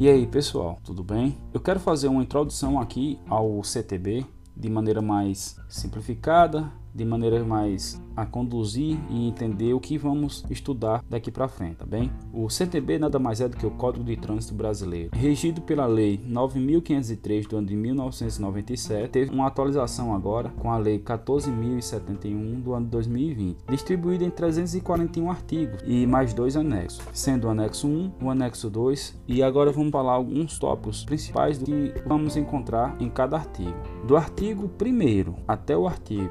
E aí, pessoal, tudo bem? Eu quero fazer uma introdução aqui ao CTB de maneira mais simplificada, de maneira mais a conduzir e entender o que vamos estudar daqui para frente, tá bem? O CTB nada mais é do que o Código de Trânsito Brasileiro, regido pela Lei 9503 do ano de 1997, teve uma atualização agora com a Lei 14071 do ano de 2020, distribuída em 341 artigos e mais dois anexos, sendo o anexo 1, o anexo 2 e agora vamos falar alguns tópicos principais do que vamos encontrar em cada artigo. Do artigo 1 até o artigo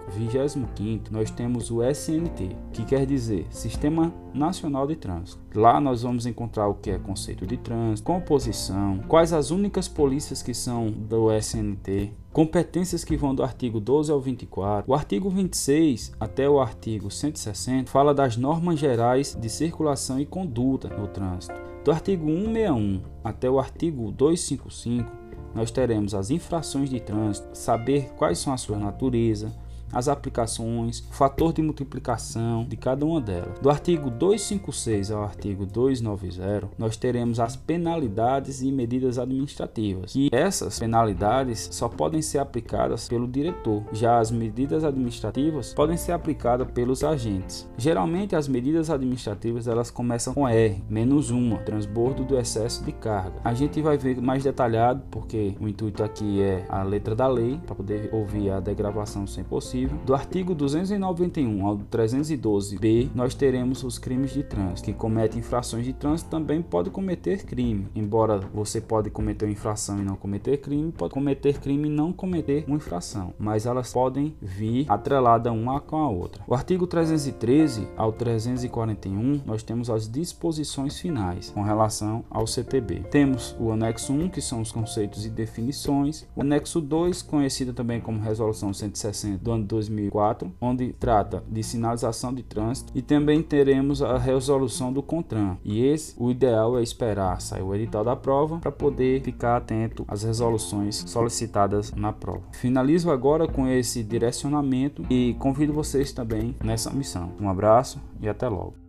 25 nós temos o SNT, que quer dizer Sistema Nacional de Trânsito. Lá nós vamos encontrar o que é conceito de trânsito, composição, quais as únicas polícias que são do SNT, competências que vão do artigo 12 ao 24. O artigo 26 até o artigo 160 fala das normas gerais de circulação e conduta no trânsito. Do artigo 161 até o artigo 255 nós teremos as infrações de trânsito, saber quais são a sua natureza, as aplicações, o fator de multiplicação de cada uma delas. Do artigo 256 ao artigo 290, nós teremos as penalidades e medidas administrativas. E essas penalidades só podem ser aplicadas pelo diretor. Já as medidas administrativas podem ser aplicadas pelos agentes. Geralmente as medidas administrativas elas começam com R, menos uma, transbordo do excesso de carga. A gente vai ver mais detalhado porque o intuito aqui é a letra da lei para poder ouvir a degravação sem possível possível. Do artigo 291 ao 312b, nós teremos os crimes de trânsito. Quem comete infrações de trânsito também pode cometer crime. Embora você pode cometer uma infração e não cometer crime, pode cometer crime e não cometer uma infração, mas elas podem vir atreladas uma com a outra. O artigo 313 ao 341, nós temos as disposições finais com relação ao CTB. Temos o anexo 1, que são os conceitos e definições, o anexo 2, conhecido também como resolução 160 do ano 2004, onde trata de sinalização de trânsito e também teremos a resolução do CONTRAN. E esse, o ideal é esperar sair o edital da prova para poder ficar atento às resoluções solicitadas na prova. Finalizo agora com esse direcionamento e convido vocês também nessa missão. Um abraço e até logo.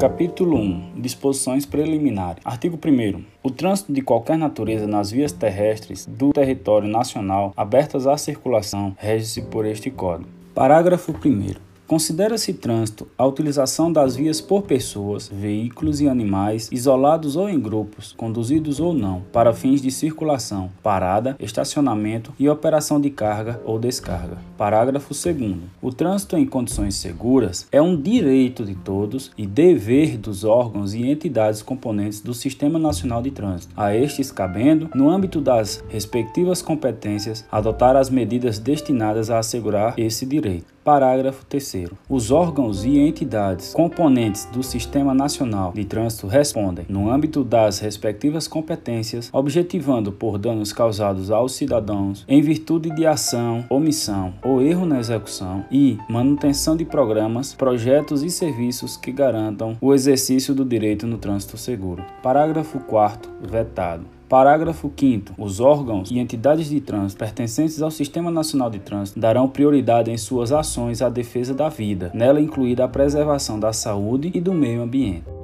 Capítulo 1 Disposições preliminares. Artigo 1. O trânsito de qualquer natureza nas vias terrestres do território nacional abertas à circulação rege-se por este Código. Parágrafo 1. Considera-se trânsito a utilização das vias por pessoas, veículos e animais, isolados ou em grupos, conduzidos ou não, para fins de circulação, parada, estacionamento e operação de carga ou descarga. Parágrafo 2. O trânsito em condições seguras é um direito de todos e dever dos órgãos e entidades componentes do Sistema Nacional de Trânsito, a estes cabendo, no âmbito das respectivas competências, adotar as medidas destinadas a assegurar esse direito. Parágrafo 3. Os órgãos e entidades componentes do Sistema Nacional de Trânsito respondem, no âmbito das respectivas competências, objetivando por danos causados aos cidadãos em virtude de ação, omissão ou erro na execução e manutenção de programas, projetos e serviços que garantam o exercício do direito no trânsito seguro. Parágrafo 4. Vetado. Parágrafo 5. Os órgãos e entidades de trânsito pertencentes ao Sistema Nacional de Trânsito darão prioridade em suas ações à defesa da vida, nela incluída a preservação da saúde e do meio ambiente.